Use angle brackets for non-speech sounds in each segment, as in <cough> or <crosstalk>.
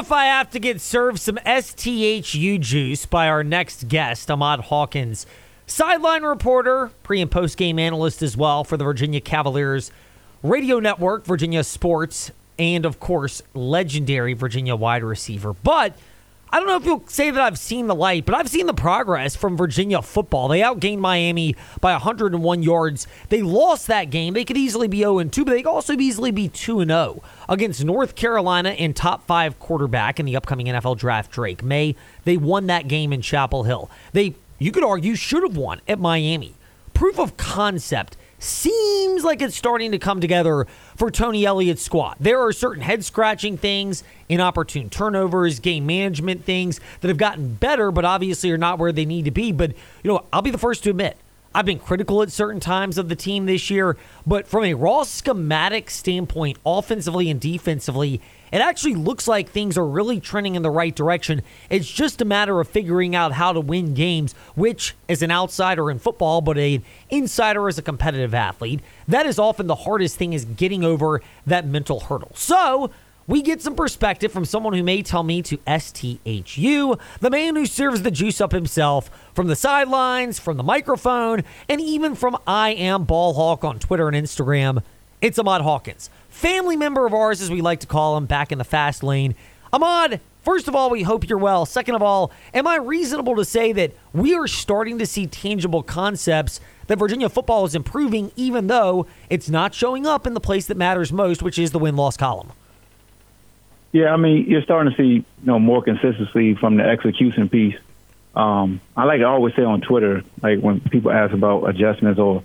if I have to get served some STHU juice by our next guest, Ahmad Hawkins, sideline reporter, pre and post game analyst as well for the Virginia Cavaliers radio network, Virginia Sports, and of course, legendary Virginia wide receiver. But I don't know if you'll say that I've seen the light, but I've seen the progress from Virginia football. They outgained Miami by 101 yards. They lost that game. They could easily be 0 2, but they could also easily be 2 0 against North Carolina and top five quarterback in the upcoming NFL draft, Drake Maye. They won that game in Chapel Hill. They, you could argue, should have won at Miami. Proof of concept seems like it's starting to come together for Tony Elliott's squad. There are certain head scratching things, inopportune turnovers, game management things that have gotten better, but obviously are not where they need to be. But, you know, I'll be the first to admit, I've been critical at certain times of the team this year, but from a raw schematic standpoint, offensively and defensively, it actually looks like things are really trending in the right direction. It's just a matter of figuring out how to win games, which, as an outsider in football, but an insider as a competitive athlete, that is often the hardest thing is getting over that mental hurdle. So, we get some perspective from someone who may tell me to STHU, the man who serves the juice up himself from the sidelines, from the microphone, and even from I Am Ball Hawk on Twitter and Instagram. It's Ahmad Hawkins family member of ours, as we like to call him, back in the fast lane. Ahmad, first of all, we hope you're well. Second of all, am I reasonable to say that we are starting to see tangible concepts that Virginia football is improving, even though it's not showing up in the place that matters most, which is the win loss column? Yeah, I mean, you're starting to see you know more consistency from the execution piece. Um, I like to always say on Twitter, like when people ask about adjustments or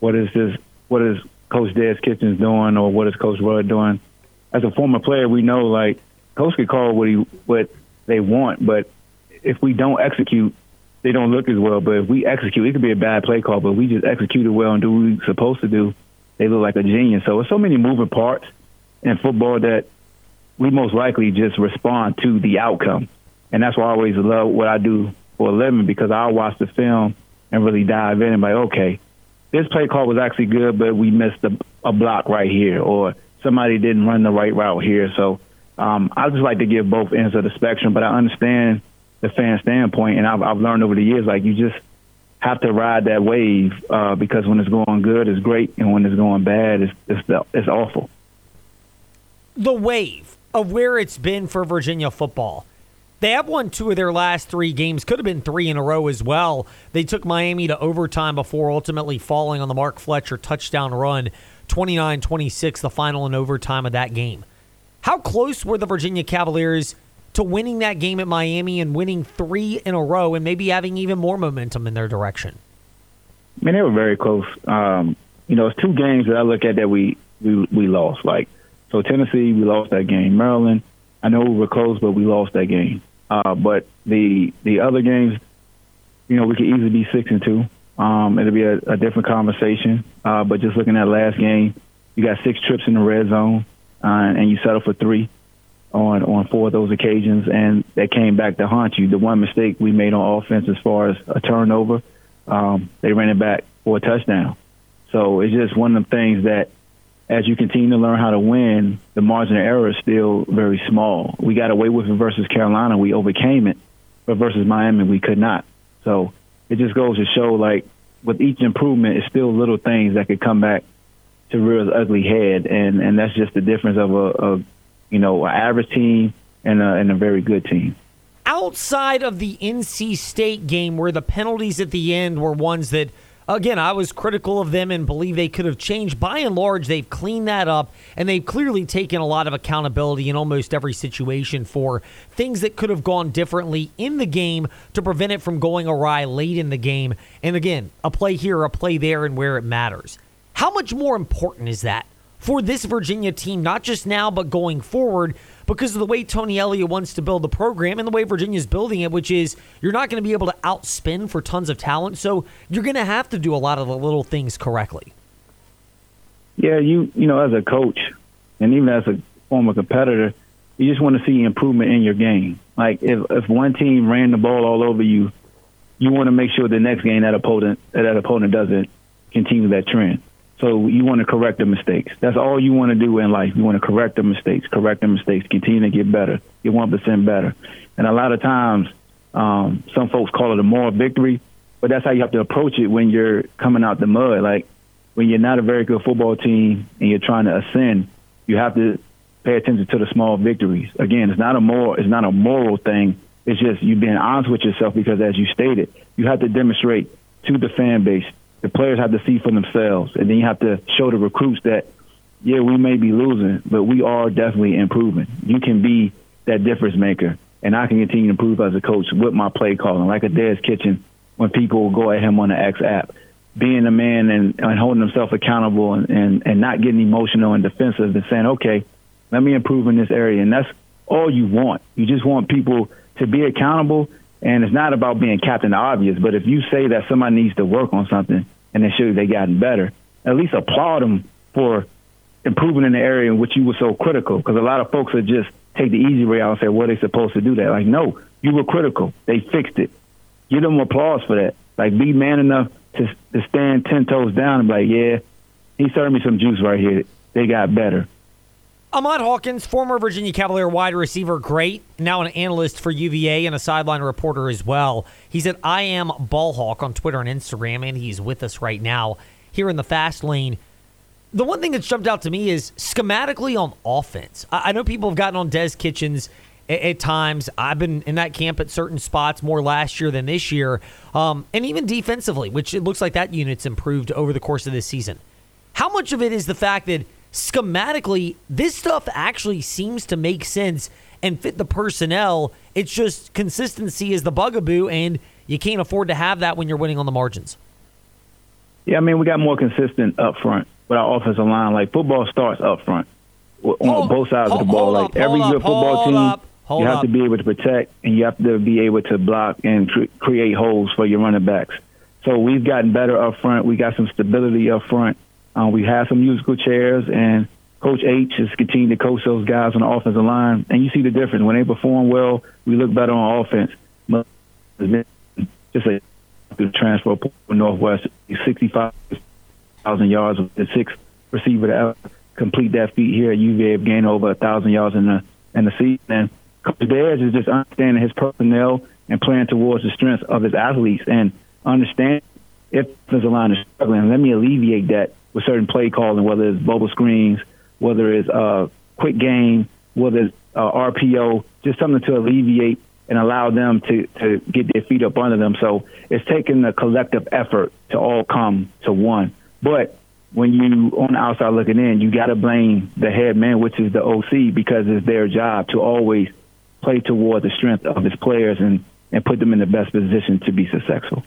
what is this, what is Coach Des Kitchings doing or what is Coach Rudd doing. As a former player, we know like Coach could call what he what they want, but if we don't execute, they don't look as well. But if we execute, it could be a bad play call, but we just execute it well and do what we're supposed to do. They look like a genius. So there's so many moving parts in football that we most likely just respond to the outcome. And that's why I always love what I do for a living because I'll watch the film and really dive in and be like, okay, this play call was actually good, but we missed a, a block right here, or somebody didn't run the right route here. So um, I just like to give both ends of the spectrum, but I understand the fan standpoint, and I've, I've learned over the years like you just have to ride that wave uh, because when it's going good, it's great, and when it's going bad, it's it's, it's awful. The wave of where it's been for Virginia football they have won two of their last three games. Could have been three in a row as well. They took Miami to overtime before ultimately falling on the Mark Fletcher touchdown run, 29 26, the final in overtime of that game. How close were the Virginia Cavaliers to winning that game at Miami and winning three in a row and maybe having even more momentum in their direction? I mean, they were very close. Um, you know, it's two games that I look at that we, we, we lost. Like, so Tennessee, we lost that game. Maryland, I know we were close, but we lost that game. Uh, but the the other games, you know, we could easily be six and two. Um, it'll be a, a different conversation. Uh, but just looking at last game, you got six trips in the red zone, uh, and you settled for three on on four of those occasions, and that came back to haunt you. The one mistake we made on offense, as far as a turnover, um, they ran it back for a touchdown. So it's just one of the things that as you continue to learn how to win, the margin of error is still very small. We got away with it versus Carolina. We overcame it, but versus Miami, we could not. So it just goes to show, like, with each improvement, it's still little things that could come back to rear ugly head, and and that's just the difference of a, a you know, an average team and a, and a very good team. Outside of the NC State game, where the penalties at the end were ones that – Again, I was critical of them and believe they could have changed. By and large, they've cleaned that up and they've clearly taken a lot of accountability in almost every situation for things that could have gone differently in the game to prevent it from going awry late in the game. And again, a play here, a play there, and where it matters. How much more important is that for this Virginia team, not just now, but going forward? Because of the way Tony Elliott wants to build the program and the way Virginia's building it, which is you're not going to be able to outspin for tons of talent. So you're going to have to do a lot of the little things correctly. Yeah, you you know, as a coach and even as a former competitor, you just want to see improvement in your game. Like if if one team ran the ball all over you, you want to make sure the next game that opponent that opponent doesn't continue that trend. So you want to correct the mistakes. That's all you want to do in life. You want to correct the mistakes, correct the mistakes, continue to get better, get one percent better. And a lot of times, um, some folks call it a moral victory, but that's how you have to approach it when you're coming out the mud. Like when you're not a very good football team and you're trying to ascend, you have to pay attention to the small victories. Again, it's not a moral, it's not a moral thing. It's just you being honest with yourself because, as you stated, you have to demonstrate to the fan base the players have to see for themselves, and then you have to show the recruits that yeah, we may be losing, but we are definitely improving. You can be that difference maker, and I can continue to improve as a coach with my play calling, like a Des Kitchen when people go at him on the X app, being a man and, and holding himself accountable and, and, and not getting emotional and defensive and saying, okay, let me improve in this area. And that's all you want. You just want people to be accountable and it's not about being captain obvious, but if you say that somebody needs to work on something and they show you they gotten better, at least applaud them for improving in the area in which you were so critical. Because a lot of folks are just take the easy way out and say, "Well, they supposed to do that." Like, no, you were critical. They fixed it. Give them applause for that. Like, be man enough to to stand ten toes down and be like, "Yeah, he served me some juice right here. They got better." Ahmad Hawkins, former Virginia Cavalier wide receiver, great, now an analyst for UVA and a sideline reporter as well. He's at I am Ballhawk on Twitter and Instagram, and he's with us right now here in the fast lane. The one thing that's jumped out to me is schematically on offense. I, know people have gotten on Des Kitchings at, at, times. I've been in that camp at certain spots more last year than this year, um, and even defensively, which it looks like that unit's improved over the course of this season. How much of it is the fact that schematically, this stuff actually seems to make sense and fit the personnel. It's just consistency is the bugaboo, and you can't afford to have that when you're winning on the margins. Yeah, I mean, we got more consistent up front with our offensive line. Like football starts up front on hold, both sides hold, of the ball. Like up, every good football team, up, you have to be able to protect and you have to be able to block and cre- create holes for your running backs. So we've gotten better up front. We got some stability up front. Uh, we have some musical chairs, and Coach H is continuing to coach those guys on the offensive line. And you see the difference. When they perform well, we look better on offense. Just a the transfer Northwest, 65,000 yards with the sixth receiver to ever complete that feat here at UVA, gained over a thousand yards in the in the season. And Coach Bears is just understanding his personnel and playing towards the strengths of his athletes and understand if the line is struggling. Let me alleviate that with certain play calling, whether it's bubble screens, whether it's uh, quick game, whether it's uh, RPO, just something to alleviate and allow them to, to get their feet up under them. So it's taking a collective effort to all come to one. But when you on the outside looking in, you got to blame the head man, which is the OC, because it's their job to always play toward the strength of his players and, and put them in the best position to be successful.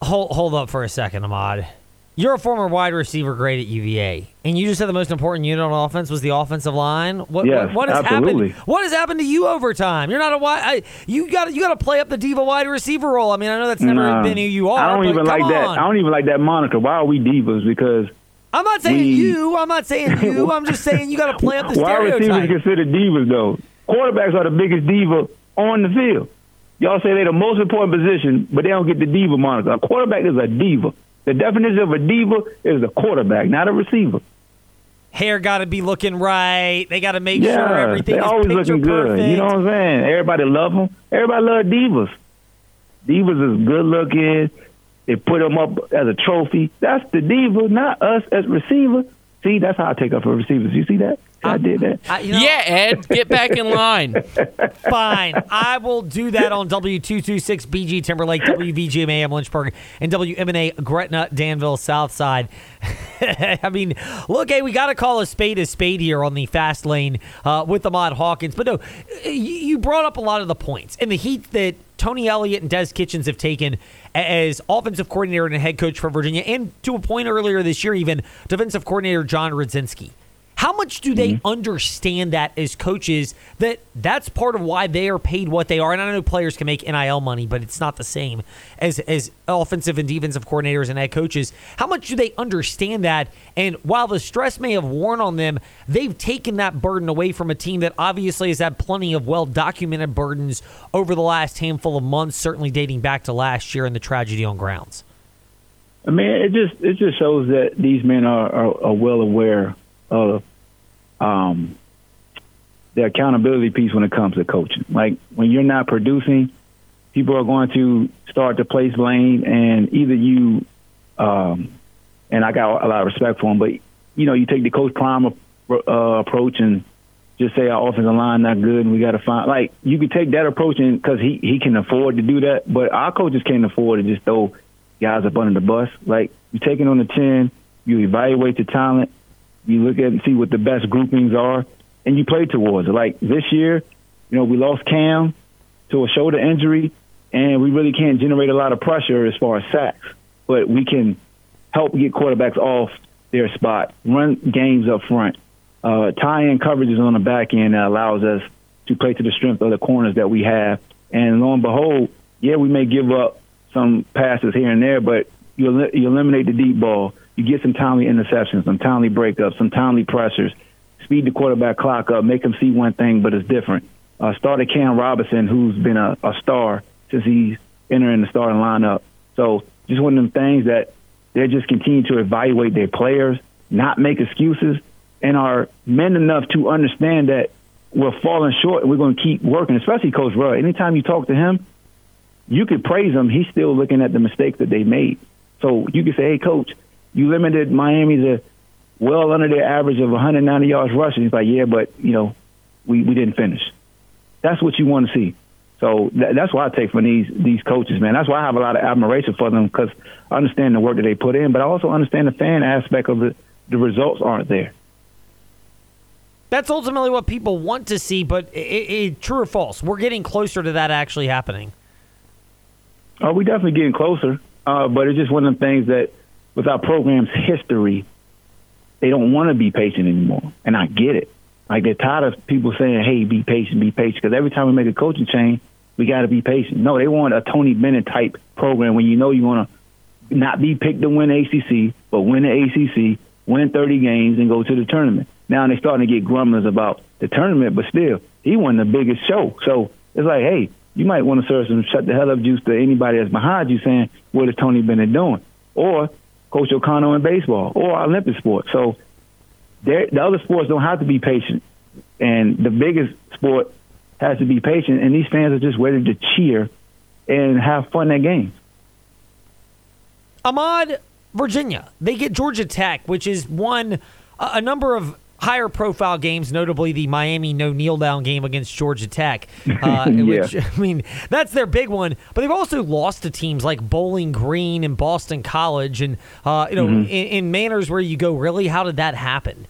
Hold, hold up for a second, Ahmad. You're a former wide receiver great at UVA, and you just said the most important unit on offense was the offensive line. What, yes, what, what has absolutely. happened? What has happened to you over time? You're not a wide. I, you got you got to play up the diva wide receiver role. I mean, I know that's never nah, been who you are. I don't even like on. that. I don't even like that moniker. Why are we divas? Because I'm not saying we, you. I'm not saying <laughs> you. I'm just saying you got to play up the why stereotype. Why receivers considered divas though? Quarterbacks are the biggest diva on the field. Y'all say they're the most important position, but they don't get the diva moniker. A quarterback is a diva. The definition of a diva is a quarterback, not a receiver. Hair got to be looking right. They got to make yeah, sure everything is always looking good. Perfect. You know what I'm saying? Everybody love them. Everybody love divas. Divas is good looking. They put them up as a trophy. That's the diva, not us as receiver. See, that's how I take up for receivers. You see that? I, did that. I, you know, yeah, Ed, get back in line. <laughs> Fine. I will do that on W226 BG Timberlake, WVGMA Lynchburg, and WMNA Gretna Danville Southside. <laughs> I mean, look, hey, we got to call a spade a spade here on the fast lane uh, with Ahmad Hawkins. But no, you brought up a lot of the points and the heat that Tony Elliott and Des Kitchings have taken as offensive coordinator and head coach for Virginia, and to a point earlier this year, even defensive coordinator John Rudzinski. How much do they mm-hmm. understand that as coaches that that's part of why they are paid what they are? And I know players can make NIL money, but it's not the same as as offensive and defensive coordinators and head coaches. How much do they understand that? And while the stress may have worn on them, they've taken that burden away from a team that obviously has had plenty of well documented burdens over the last handful of months, certainly dating back to last year and the tragedy on grounds. I mean, it just it just shows that these men are, are, are well aware of um, the accountability piece when it comes to coaching. Like when you're not producing, people are going to start to place blame, and either you, um, and I got a lot of respect for him, but you know, you take the coach prime uh, approach and just say our offensive line not good and we got to find like you could take that approach and because he he can afford to do that, but our coaches can't afford to just throw guys up under the bus. Like you take it on the chin, you evaluate the talent, you look at and see what the best groupings are, and you play towards it. Like this year, you know, we lost Cam to a shoulder injury, and we really can't generate a lot of pressure as far as sacks, but we can help get quarterbacks off their spot, run games up front, uh, tie in coverages on the back end that allows us to play to the strength of the corners that we have. And lo and behold, yeah, we may give up some passes here and there, but you, you eliminate the deep ball. You get some timely interceptions, some timely breakups, some timely pressures. Speed the quarterback clock up, make him see one thing, but it's different. Uh, started Cam Robinson, who's been a, a star since he's entering the starting lineup. So just one of them things that they just continue to evaluate their players, not make excuses, and are men enough to understand that we're falling short and we're going to keep working, especially Coach Rudd. Anytime you talk to him, you could praise him. He's still looking at the mistakes that they made. So you could say, hey, Coach, you limited Miami to well under their average of 190 yards rushing. He's like, yeah, but, you know, we, we didn't finish. That's what you want to see. So th- that's what I take from these these coaches, man. That's why I have a lot of admiration for them because I understand the work that they put in, but I also understand the fan aspect of the the results aren't there. That's ultimately what people want to see, but it, it, true or false? We're getting closer to that actually happening. Oh, we're definitely getting closer, uh, but it's just one of the things that, with our program's history, they don't want to be patient anymore, and I get it. Like they're tired of people saying, "Hey, be patient, be patient," because every time we make a coaching change, we got to be patient. No, they want a Tony Bennett type program when you know you want to not be picked to win ACC, but win the ACC, win 30 games, and go to the tournament. Now they're starting to get grumblers about the tournament, but still, he won the biggest show. So it's like, hey, you might want to serve some shut the hell up juice to anybody that's behind you saying, what is Tony Bennett doing? Or Coach O'Connor in baseball or Olympic sports. So the other sports don't have to be patient. And the biggest sport has to be patient, and these fans are just ready to cheer and have fun at games. Ahmad, Virginia, they get Georgia Tech, which is one a number of higher profile games, notably the Miami no kneel down game against Georgia Tech. <laughs> Uh, yeah. Which, <laughs> I mean, that's their big one. But they've also lost to teams like Bowling Green and Boston College, and uh, you know, mm-hmm. in, in, manners where you go, really, how did that happen?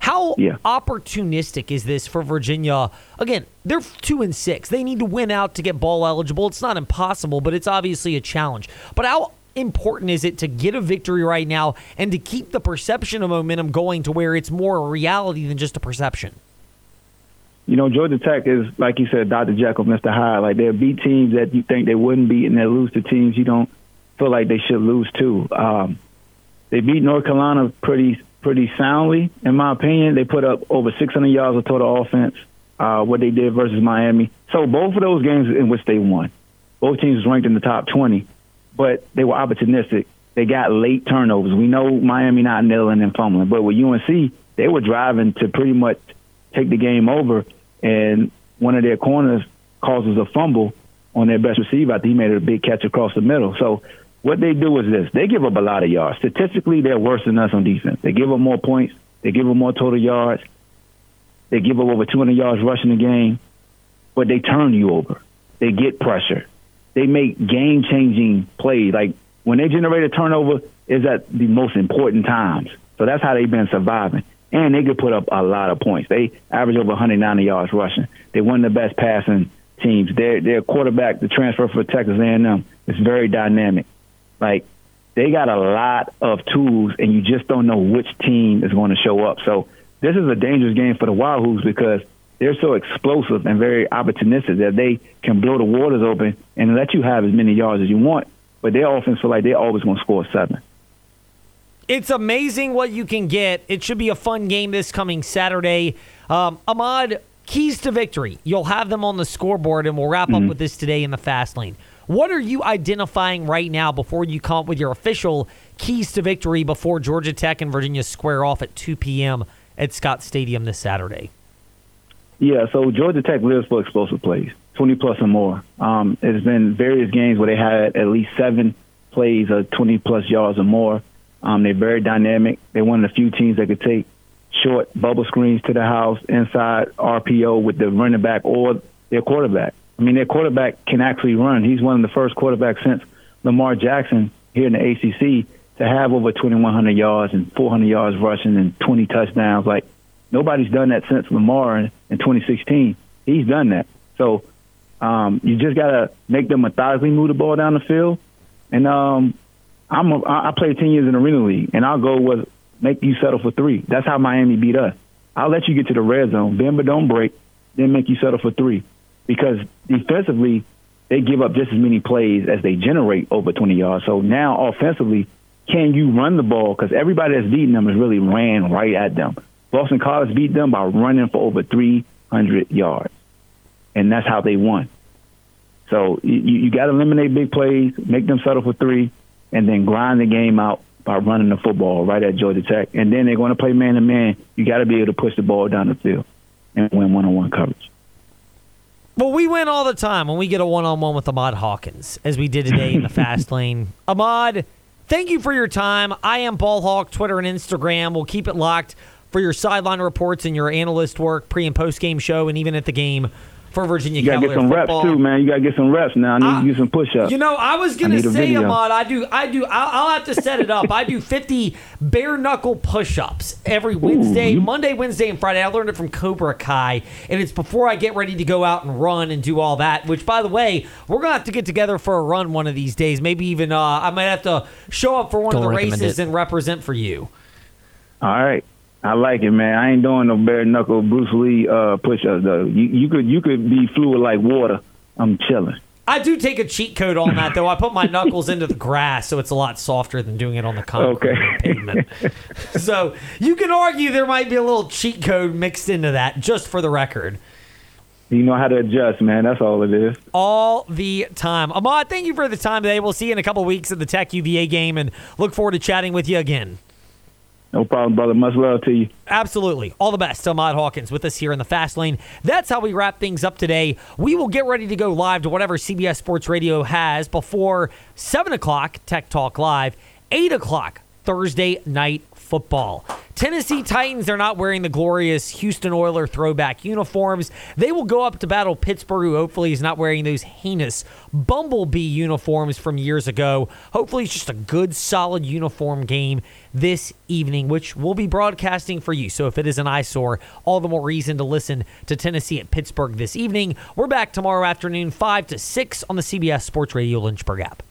How yeah. opportunistic is this for Virginia? Again, they're two and six. They need to win out to get bowl eligible. It's not impossible, but it's obviously a challenge. But how important is it to get a victory right now and to keep the perception of momentum going to where it's more a reality than just a perception? You know, Georgia Tech is, like you said, Dr. Jekyll, Mr. Hyde. Like, they beat teams that you think they wouldn't beat, and they lose to teams you don't feel like they should lose to. Um, they beat North Carolina pretty pretty soundly, in my opinion. They put up over 600 yards of total offense, uh, what they did versus Miami. So both of those games in which they won, both teams ranked in the top 20 but they were opportunistic. They got late turnovers. We know Miami not nailing and fumbling, but with UNC, they were driving to pretty much take the game over, and one of their corners causes a fumble on their best receiver I think he made a big catch across the middle. So what they do is this: they give up a lot of yards. Statistically, they're worse than us on defense. They give up more points. They give up more total yards. They give up over 200 yards rushing the game, but they turn you over. They get pressure they make game changing plays. Like when they generate a turnover, is at the most important times. So that's how they've been surviving. And they could put up a lot of points. They average over 190 yards rushing. They won the best passing teams. Their their quarterback, the transfer for Texas A&M, is very dynamic. Like they got a lot of tools, and you just don't know which team is going to show up. So this is a dangerous game for the Wahoos because they're so explosive and very opportunistic that they can blow the waters open and let you have as many yards as you want. But their offense feel like they're always going to score seven. It's amazing what you can get. It should be a fun game this coming Saturday. Um, Ahmad, keys to victory. You'll have them on the scoreboard, and we'll wrap mm-hmm. up with this today in the fast lane. What are you identifying right now before you come up with your official keys to victory before Georgia Tech and Virginia square off at 2 p.m. at Scott Stadium this Saturday? Yeah, so Georgia Tech lives for explosive plays, 20 plus or more. Um, there's been various games where they had at least seven plays of 20 plus yards or more. Um, they're very dynamic. They're one of the few teams that could take short bubble screens to the house inside RPO with the running back or their quarterback. I mean, their quarterback can actually run. He's one of the first quarterbacks since Lamar Jackson here in the ACC to have over 2,100 yards and 400 yards rushing and 20 touchdowns. Like, nobody's done that since Lamar in, in 2016. He's done that. So um, you just got to make them methodically move the ball down the field. And um, I'm a, I played 10 years in the Arena League, and our goal was make you settle for three. That's how Miami beat us. I'll let you get to the red zone, bend but don't break, then make you settle for three. Because defensively, they give up just as many plays as they generate over 20 yards. So now offensively, can you run the ball? Because everybody that's beating them has really ran right at them. Boston College beat them by running for over 300 yards, and that's how they won. So you, you got to eliminate big plays, make them settle for three, and then grind the game out by running the football right at Georgia Tech. And then they're going to play man to man. You got to be able to push the ball down the field and win one on one coverage. Well, we win all the time when we get a one on one with Ahmad Hawkins, as we did today in the <laughs> fast lane. Ahmad, thank you for your time. I am Ball Hawk, Twitter and Instagram. We'll keep it locked for your sideline reports and your analyst work, pre and post game show, and even at the game for Virginia You gotta Cavalier get some football. reps too, man. You gotta get some reps now. I need I- you to get some push ups. You know, I was gonna need a say, video. Ahmad, I do, I do, I'll, I'll have to set it up. I do fifty bare knuckle push-ups every Wednesday, you- Monday, Wednesday, and Friday. I learned it from Cobra Kai, and it's before I get ready to go out and run and do all that. Which, by the way, we're gonna have to get together for a run one of these days. Maybe even uh, I might have to show up for one Don't of the races it. and represent for you. All right. I like it, man. I ain't doing no bare knuckle Bruce Lee uh, push ups though. You, you could you could be fluid like water. I'm chilling. I do take a cheat code on that, though. I put my knuckles into the grass, so it's a lot softer than doing it on the concrete Okay. pavement. <laughs> so you can argue there might be a little cheat code mixed into that, just for the record. You know how to adjust, man. That's all it is. All the time. Ahmad, thank you for the time today. We'll see you in a couple weeks at the Tech UVA game and look forward to chatting with you again. No problem, brother. Much love to you. Absolutely. All the best Ahmad Hawkins with us here in the Fast Lane. That's how we wrap things up today. We will get ready to go live to whatever CBS Sports Radio has before 7 o'clock, Tech Talk Live, 8 o'clock, Thursday night football. Tennessee Titans are not wearing the glorious Houston Oiler throwback uniforms. They will go up to battle Pittsburgh, who hopefully is not wearing those heinous Bumblebee uniforms from years ago. Hopefully, it's just a good, solid uniform game this evening, which we'll be broadcasting for you. So if it is an eyesore, all the more reason to listen to Tennessee at Pittsburgh this evening. We're back tomorrow afternoon, 5 to 6 on the CBS Sports Radio Lynchburg app.